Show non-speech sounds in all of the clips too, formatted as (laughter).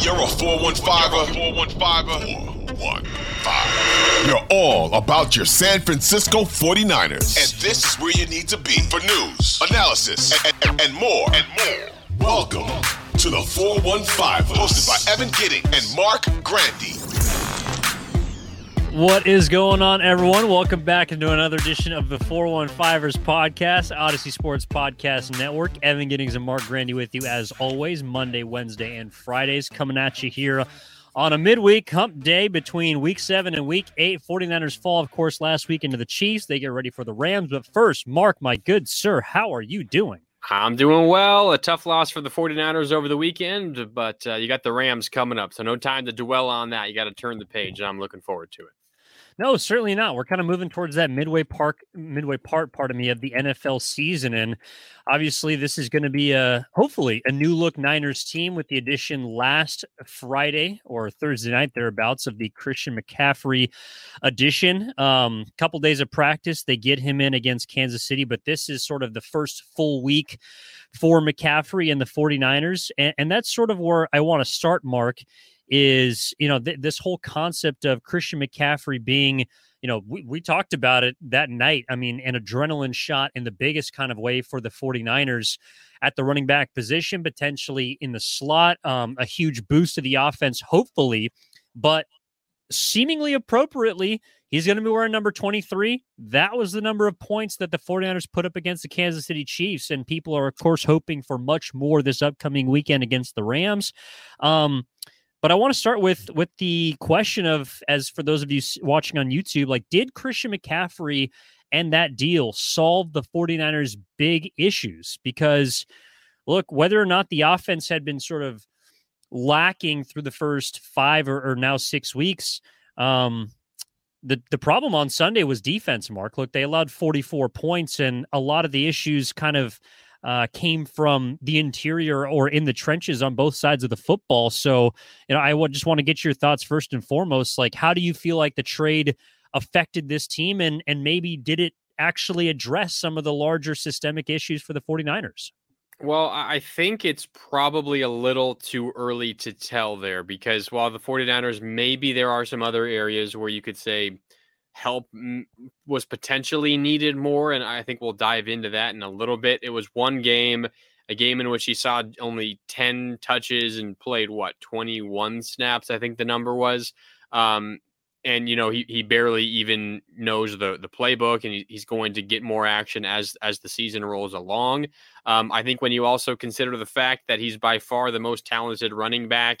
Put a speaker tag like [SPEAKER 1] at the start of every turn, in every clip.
[SPEAKER 1] You're a 415er, 415. You're all about your San Francisco 49ers. And this is where you need to be for news, analysis, and, and, and more. And more. Welcome to the 415, hosted by Evan Giddings and Marc Grandy.
[SPEAKER 2] What is going on, everyone? Welcome back into another edition of the 415ers podcast, Audacy Sports Podcast Network. Evan Giddings and Marc Grandy with you as always, Monday, Wednesday, and Fridays, coming at you here on a midweek hump day between week seven and week eight. 49ers fall, of course, last week into the Chiefs. They get ready for the Rams. But first, Marc, my good sir, how are you doing?
[SPEAKER 3] I'm doing well. A tough loss for the 49ers over the weekend, but uh, you got the Rams coming up. So no time to dwell on that. You got to turn the page, and I'm looking forward to it.
[SPEAKER 2] No, certainly not. We're kind of moving towards that midway park, midway part, part of me, of the NFL season, and obviously this is going to be a hopefully a new look Niners team with the addition last Friday or Thursday night thereabouts of the Christian McCaffrey addition. Um, couple days of practice, they get him in against Kansas City, but this is sort of the first full week for McCaffrey and the 49ers, and, and that's sort of where I want to start, Marc is you know th- this whole concept of Christian McCaffrey being you know we, we talked about it that night. I mean an adrenaline shot in the biggest kind of way for the 49ers at the running back position potentially in the slot um, a huge boost to the offense hopefully but seemingly appropriately he's going to be wearing number 23 that was the number of points that the 49ers put up against the Kansas City Chiefs and people are of course hoping for much more this upcoming weekend against the Rams. Um, but I want to start with with the question of as for those of you watching on YouTube, like did Christian McCaffrey and that deal solve the 49ers big issues? Because look, whether or not the offense had been sort of lacking through the first five or, or now six weeks, um, the the problem on Sunday was defense. Marc, look, they allowed 44 points, and a lot of the issues kind of uh, came from the interior or in the trenches on both sides of the football. So, you know, I would just want to get your thoughts first and foremost. Like, how do you feel like the trade affected this team, and and maybe did it actually address some of the larger systemic issues for the 49ers?
[SPEAKER 3] Well, I think it's probably a little too early to tell there because while the 49ers, maybe there are some other areas where you could say help was potentially needed more. And I think we'll dive into that in a little bit. It was one game, a game in which he saw only 10 touches and played what, 21 snaps, I think the number was. Um, and you know he, he barely even knows the the playbook and he, he's going to get more action as as the season rolls along um, i think when you also consider the fact that he's by far the most talented running back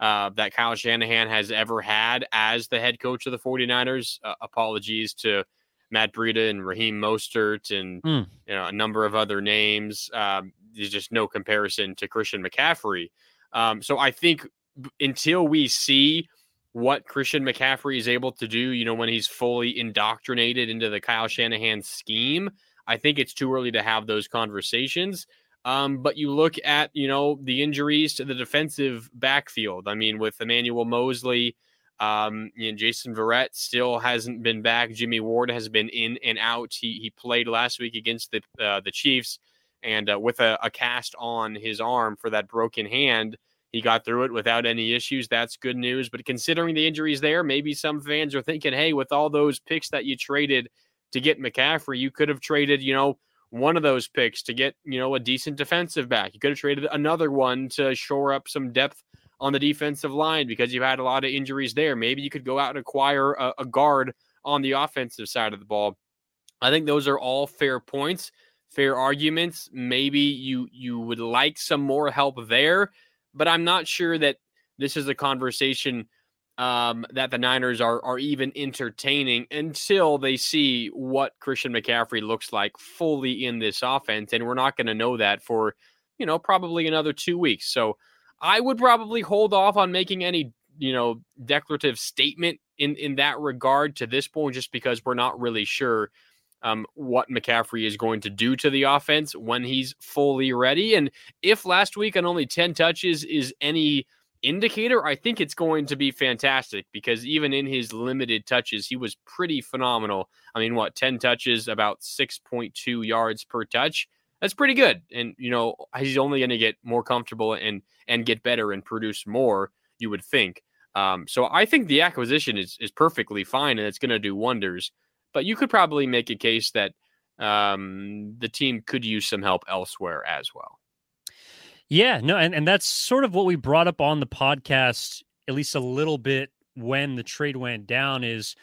[SPEAKER 3] uh, that Kyle Shanahan has ever had as the head coach of the 49ers. Uh, apologies to Matt Breida and Raheem Mostert and mm. you know a number of other names. Um, there's just no comparison to Christian McCaffrey. Um, so I think until we see what Christian McCaffrey is able to do, you know, when he's fully indoctrinated into the Kyle Shanahan scheme, I think it's too early to have those conversations. Um, but you look at, you know, the injuries to the defensive backfield. I mean, with Emmanuel Moseley, um, know, Jason Verrett still hasn't been back. Jimmy Ward has been in and out. He he played last week against the uh, the Chiefs, and uh, with a, a cast on his arm for that broken hand, he got through it without any issues. That's good news. But considering the injuries there, maybe some fans are thinking, hey, with all those picks that you traded to get McCaffrey, you could have traded, you know, one of those picks to get, you know, a decent defensive back. You could have traded another one to shore up some depth on the defensive line because you've had a lot of injuries there. Maybe you could go out and acquire a, a guard on the offensive side of the ball. I think those are all fair points, fair arguments. Maybe you you would like some more help there, but I'm not sure that this is a conversation um, that the Niners are are even entertaining until they see what Christian McCaffrey looks like fully in this offense, and we're not going to know that for you know probably another two weeks. So I would probably hold off on making any you know declarative statement in in that regard to this point, just because we're not really sure um, what McCaffrey is going to do to the offense when he's fully ready. And if last week on only ten touches is any indicator, I think it's going to be fantastic because even in his limited touches, he was pretty phenomenal. I mean, what, 10 touches, about 6.2 yards per touch? That's pretty good. And, you know, he's only going to get more comfortable and and get better and produce more, you would think. Um, so I think the acquisition is is perfectly fine and it's going to do wonders. But you could probably make a case that um, the team could use some help elsewhere as well.
[SPEAKER 2] Yeah, no, and, and that's sort of what we brought up on the podcast, at least a little bit when the trade went down is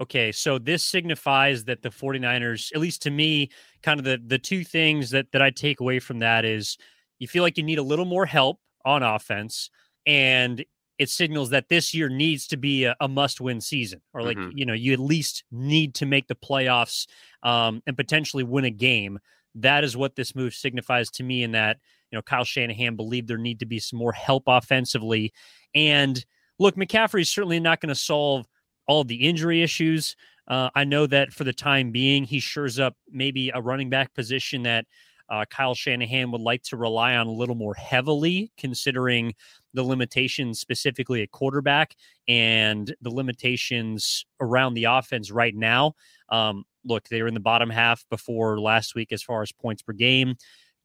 [SPEAKER 2] okay, so this signifies that the 49ers, at least to me, kind of the the two things that that I take away from that is you feel like you need a little more help on offense and it signals that this year needs to be a, a must-win season, or like mm-hmm. you know, you at least need to make the playoffs um, and potentially win a game. That is what this move signifies to me. In that you know, Kyle Shanahan believed there need to be some more help offensively. And look, McCaffrey is certainly not going to solve all the injury issues. Uh, I know that for the time being, he shores up maybe a running back position that uh, Kyle Shanahan would like to rely on a little more heavily, considering the limitations specifically at quarterback and the limitations around the offense right now. Um, look, they were in the bottom half before last week as far as points per game.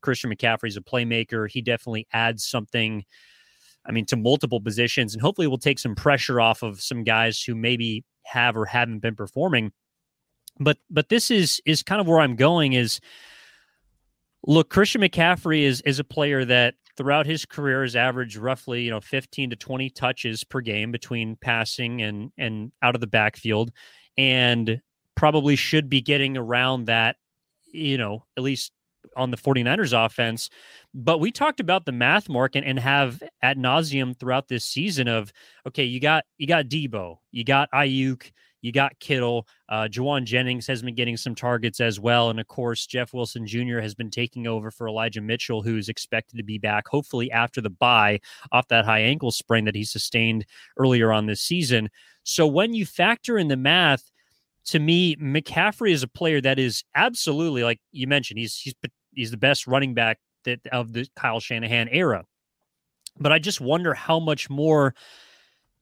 [SPEAKER 2] Christian McCaffrey's a playmaker. He definitely adds something, I mean, to multiple positions, and hopefully will take some pressure off of some guys who maybe have or haven't been performing. But but this is is kind of where I'm going is look, Christian McCaffrey is is a player that throughout his career has averaged roughly, you know, 15 to 20 touches per game between passing and and out of the backfield and probably should be getting around that, you know, at least on the 49ers offense. But we talked about the math Marc and, and have at nauseum throughout this season of okay, you got you got Debo, you got Aiyuk, you got Kittle, uh, Jauan Jennings has been getting some targets as well, and of course Jeff Wilson Jr. has been taking over for Elijah Mitchell, who's expected to be back hopefully after the bye off that high ankle sprain that he sustained earlier on this season. So when you factor in the math to me, McCaffrey is a player that is absolutely like you mentioned. He's he's he's the best running back that of the Kyle Shanahan era. But I just wonder how much more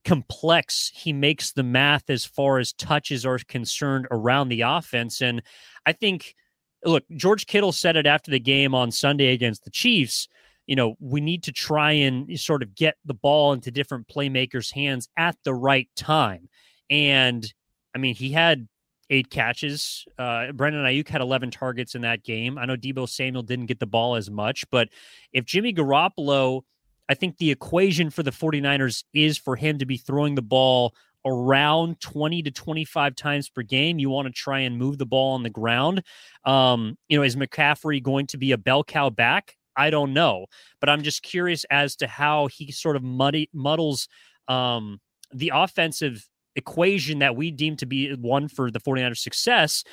[SPEAKER 2] complex he makes the math as far as touches are concerned around the offense. And I think, look, George Kittle said it after the game on Sunday against the Chiefs. You know, we need to try and sort of get the ball into different playmakers' hands at the right time. And I mean, he had eight catches. Uh, Brandon Aiyuk had 11 targets in that game. I know Debo Samuel didn't get the ball as much, but if Jimmy Garoppolo, I think the equation for the 49ers is for him to be throwing the ball around 20 to 25 times per game. You want to try and move the ball on the ground. Um, you know, is McCaffrey going to be a bell cow back? I don't know, but I'm just curious as to how he sort of muddy, muddles um, the offensive equation that we deem to be one for the 49ers success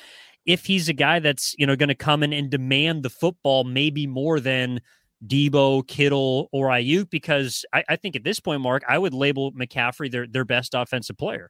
[SPEAKER 2] if he's a guy that's you know going to come in and demand the football maybe more than Debo, Kittle, or Aiyuk, because I, I think at this point, Marc, I would label McCaffrey their their best offensive player.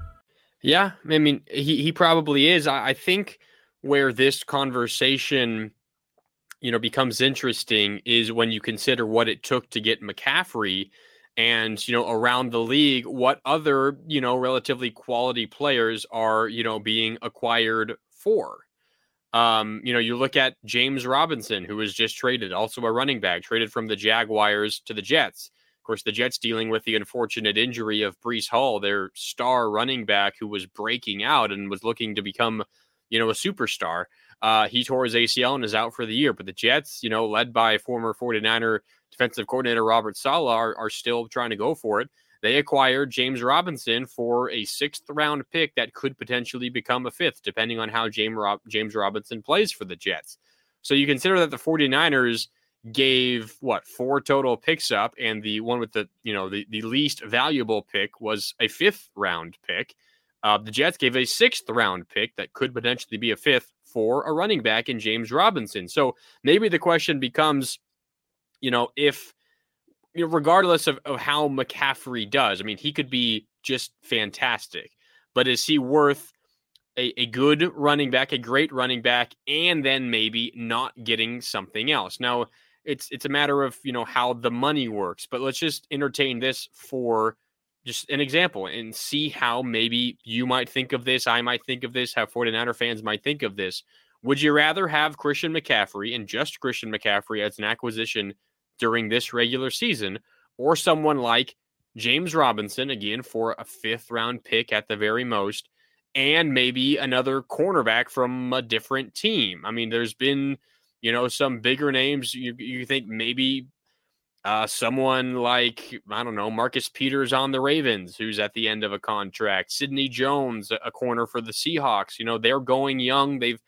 [SPEAKER 3] Yeah, I mean, he he probably is. I, I think where this conversation, you know, becomes interesting is when you consider what it took to get McCaffrey and you know around the league what other you know relatively quality players are you know being acquired for um you know you look at James Robinson who was just traded also a running back traded from the Jaguars to the Jets course, the Jets dealing with the unfortunate injury of Breece Hall, their star running back who was breaking out and was looking to become, you know, a superstar. Uh, he tore his ACL and is out for the year. But the Jets, you know, led by former 49er defensive coordinator Robert Saleh, are, are still trying to go for it. They acquired James Robinson for a sixth round pick that could potentially become a fifth, depending on how James, James Robinson plays for the Jets. So you consider that the 49ers gave what four total picks up, and the one with the you know the, the least valuable pick was a fifth round pick. Uh, the Jets gave a sixth round pick that could potentially be a fifth for a running back in James Robinson. So maybe the question becomes, you know, if you know, regardless of, of how McCaffrey does, I mean, he could be just fantastic, but is he worth a, a good running back, a great running back, and then maybe not getting something else? Now, it's it's a matter of you know how the money works, but let's just entertain this for just an example and see how maybe you might think of this, I might think of this, how 49er fans might think of this. Would you rather have Christian McCaffrey and just Christian McCaffrey as an acquisition during this regular season, or someone like James Robinson, again, for a fifth round pick at the very most, and maybe another cornerback from a different team? I mean, there's been, you know, some bigger names. You, you think maybe uh, someone like, I don't know, Marcus Peters on the Ravens, who's at the end of a contract. Sidney Jones, a corner for the Seahawks. You know, they're going young. They've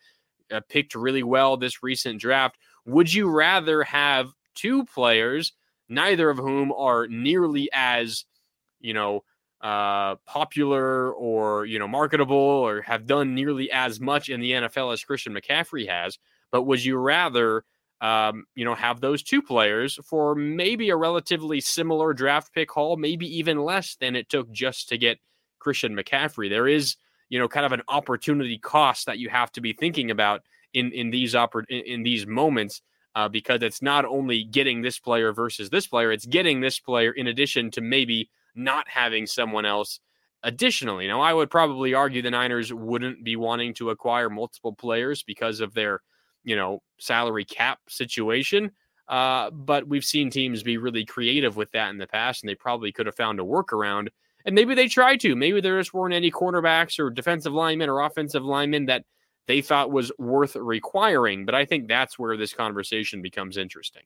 [SPEAKER 3] uh, picked really well this recent draft. Would you rather have two players, neither of whom are nearly as, you know, uh, popular or, you know, marketable or have done nearly as much in the NFL as Christian McCaffrey has? But would you rather um, you know, have those two players for maybe a relatively similar draft pick haul, maybe even less than it took just to get Christian McCaffrey. There is, you know, kind of an opportunity cost that you have to be thinking about in in these oppor- in, in these moments uh, because it's not only getting this player versus this player, it's getting this player in addition to maybe not having someone else additionally. Now, I would probably argue the Niners wouldn't be wanting to acquire multiple players because of their you know, salary cap situation. Uh, but we've seen teams be really creative with that in the past, and they probably could have found a workaround. And maybe they tried to. Maybe there just weren't any cornerbacks or defensive linemen or offensive linemen that they thought was worth requiring. But I think that's where this conversation becomes interesting.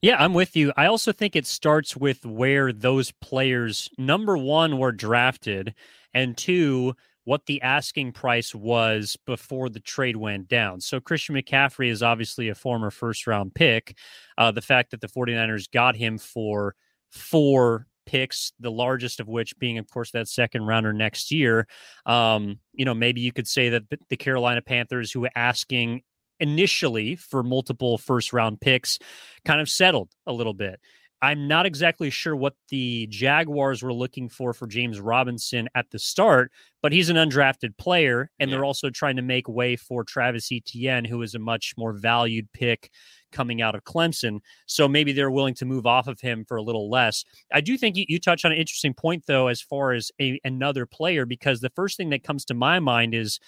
[SPEAKER 2] Yeah, I'm with you. I also think it starts with where those players, number one, were drafted, and two, what the asking price was before the trade went down. So Christian McCaffrey is obviously a former first round pick. Uh, the fact that the 49ers got him for four picks, the largest of which being, of course, that second rounder next year. Um, you know, maybe you could say that the Carolina Panthers, who were asking initially for multiple first round picks, kind of settled a little bit. I'm not exactly sure what the Jaguars were looking for for James Robinson at the start, but he's an undrafted player, and yeah. they're also trying to make way for Travis Etienne, who is a much more valued pick coming out of Clemson. So maybe they're willing to move off of him for a little less. I do think you, you touch on an interesting point, though, as far as a, another player, because the first thing that comes to my mind is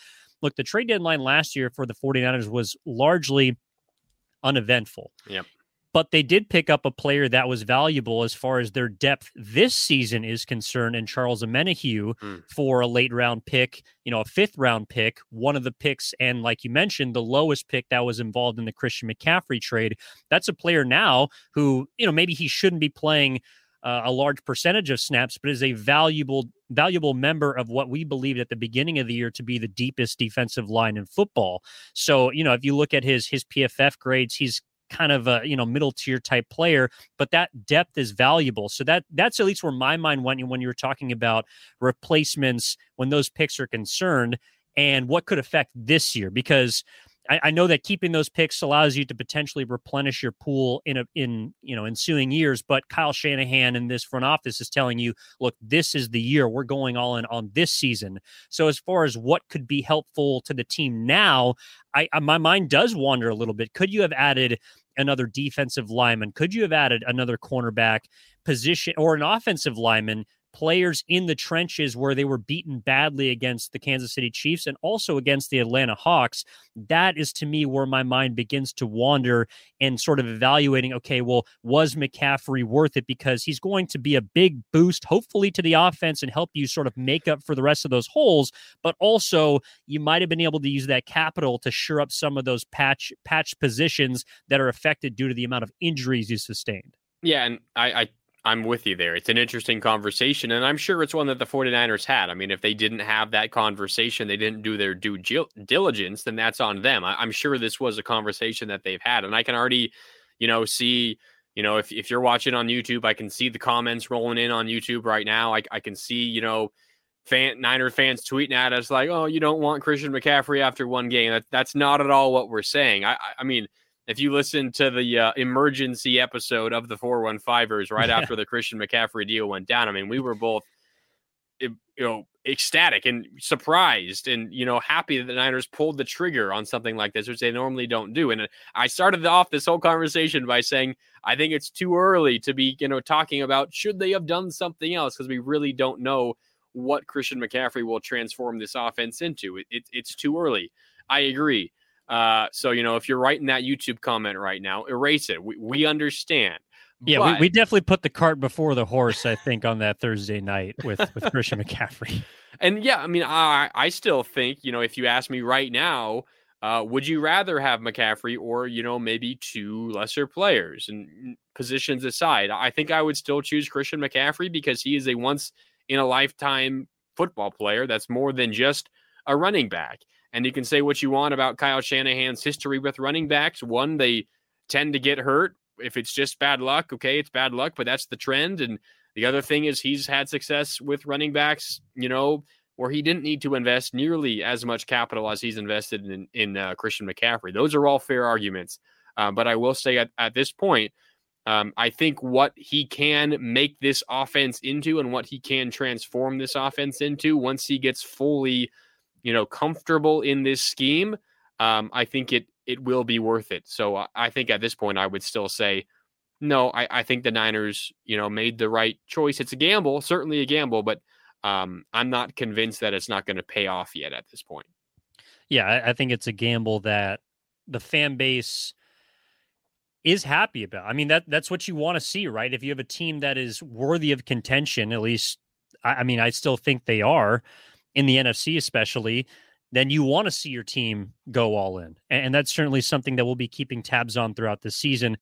[SPEAKER 2] look, the trade deadline last year for the 49ers was largely uneventful.
[SPEAKER 3] Yep
[SPEAKER 2] but they did pick up a player that was valuable as far as their depth this season is concerned and Charles Omenihu mm. for a late round pick, you know, a fifth round pick, one of the picks and like you mentioned the lowest pick that was involved in the Christian McCaffrey trade. That's a player now who, you know, maybe he shouldn't be playing uh, a large percentage of snaps but is a valuable valuable member of what we believed at the beginning of the year to be the deepest defensive line in football. So, you know, if you look at his his PFF grades, he's kind of a you know middle tier type player, but that depth is valuable. So that that's at least where my mind went when you were talking about replacements when those picks are concerned and what could affect this year because I, I, know that keeping those picks allows you to potentially replenish your pool in a in you know ensuing years. But Kyle Shanahan and this front office is telling you, look, this is the year we're going all in on this season. So as far as what could be helpful to the team now, I, I my mind does wander a little bit. Could you have added another defensive lineman? Could you have added another cornerback position or an offensive lineman players in the trenches where they were beaten badly against the Kansas City Chiefs and also against the Atlanta Hawks. That is to me where my mind begins to wander and sort of evaluating okay, well, was McCaffrey worth it? Because he's going to be a big boost, hopefully, to the offense and help you sort of make up for the rest of those holes. But also, you might have been able to use that capital to shore up some of those patch patch positions that are affected due to the amount of injuries you sustained.
[SPEAKER 3] Yeah, and I, I I'm with you there. It's an interesting conversation, and I'm sure it's one that the 49ers had. I mean, if they didn't have that conversation, they didn't do their due diligence, then that's on them. I, am sure this was a conversation that they've had, and I can already, you know, see, you know, if, if you're watching on YouTube, I can see the comments rolling in on YouTube right now. I, I can see, you know, fan Niner fans tweeting at us like, "Oh, you don't want Christian McCaffrey after one game." That, that's not at all what we're saying. I, I mean – if you listen to the uh, emergency episode of the 415ers right after the Christian McCaffrey deal went down, I mean, we were both, you know, ecstatic and surprised and, you know, happy that the Niners pulled the trigger on something like this, which they normally don't do. And I started off this whole conversation by saying, I think it's too early to be, you know, talking about should they have done something else because we really don't know what Christian McCaffrey will transform this offense into. It, it, it's too early. I agree. Uh, so you know, if you're writing that YouTube comment right now, erase it. We, we understand.
[SPEAKER 2] Yeah, but, we, we definitely put the cart before the horse. I think on that Thursday night with with Christian McCaffrey. (laughs)
[SPEAKER 3] And yeah, I mean, I I still think you know if you ask me right now, uh, would you rather have McCaffrey or you know maybe two lesser players and positions aside? I think I would still choose Christian McCaffrey because he is a once in a lifetime football player. That's more than just a running back. And you can say what you want about Kyle Shanahan's history with running backs. One, they tend to get hurt. If it's just bad luck, okay, it's bad luck, but that's the trend. And the other thing is he's had success with running backs, you know, where he didn't need to invest nearly as much capital as he's invested in, in uh, Christian McCaffrey. Those are all fair arguments. Uh, but I will say at, at this point, um, I think what he can make this offense into and what he can transform this offense into once he gets fully – you know, comfortable in this scheme, um, I think it it will be worth it. So I think at this point, I would still say, no, I, I think the Niners, you know, made the right choice. It's a gamble, certainly a gamble, but um, I'm not convinced that it's not going to pay off yet at this point.
[SPEAKER 2] Yeah, I, I think it's a gamble that the fan base is happy about. I mean, that that's what you want to see, right? If you have a team that is worthy of contention, at least, I, I mean, I still think they are in the NFC, especially, then you want to see your team go all in. And that's certainly something that we'll be keeping tabs on throughout the season.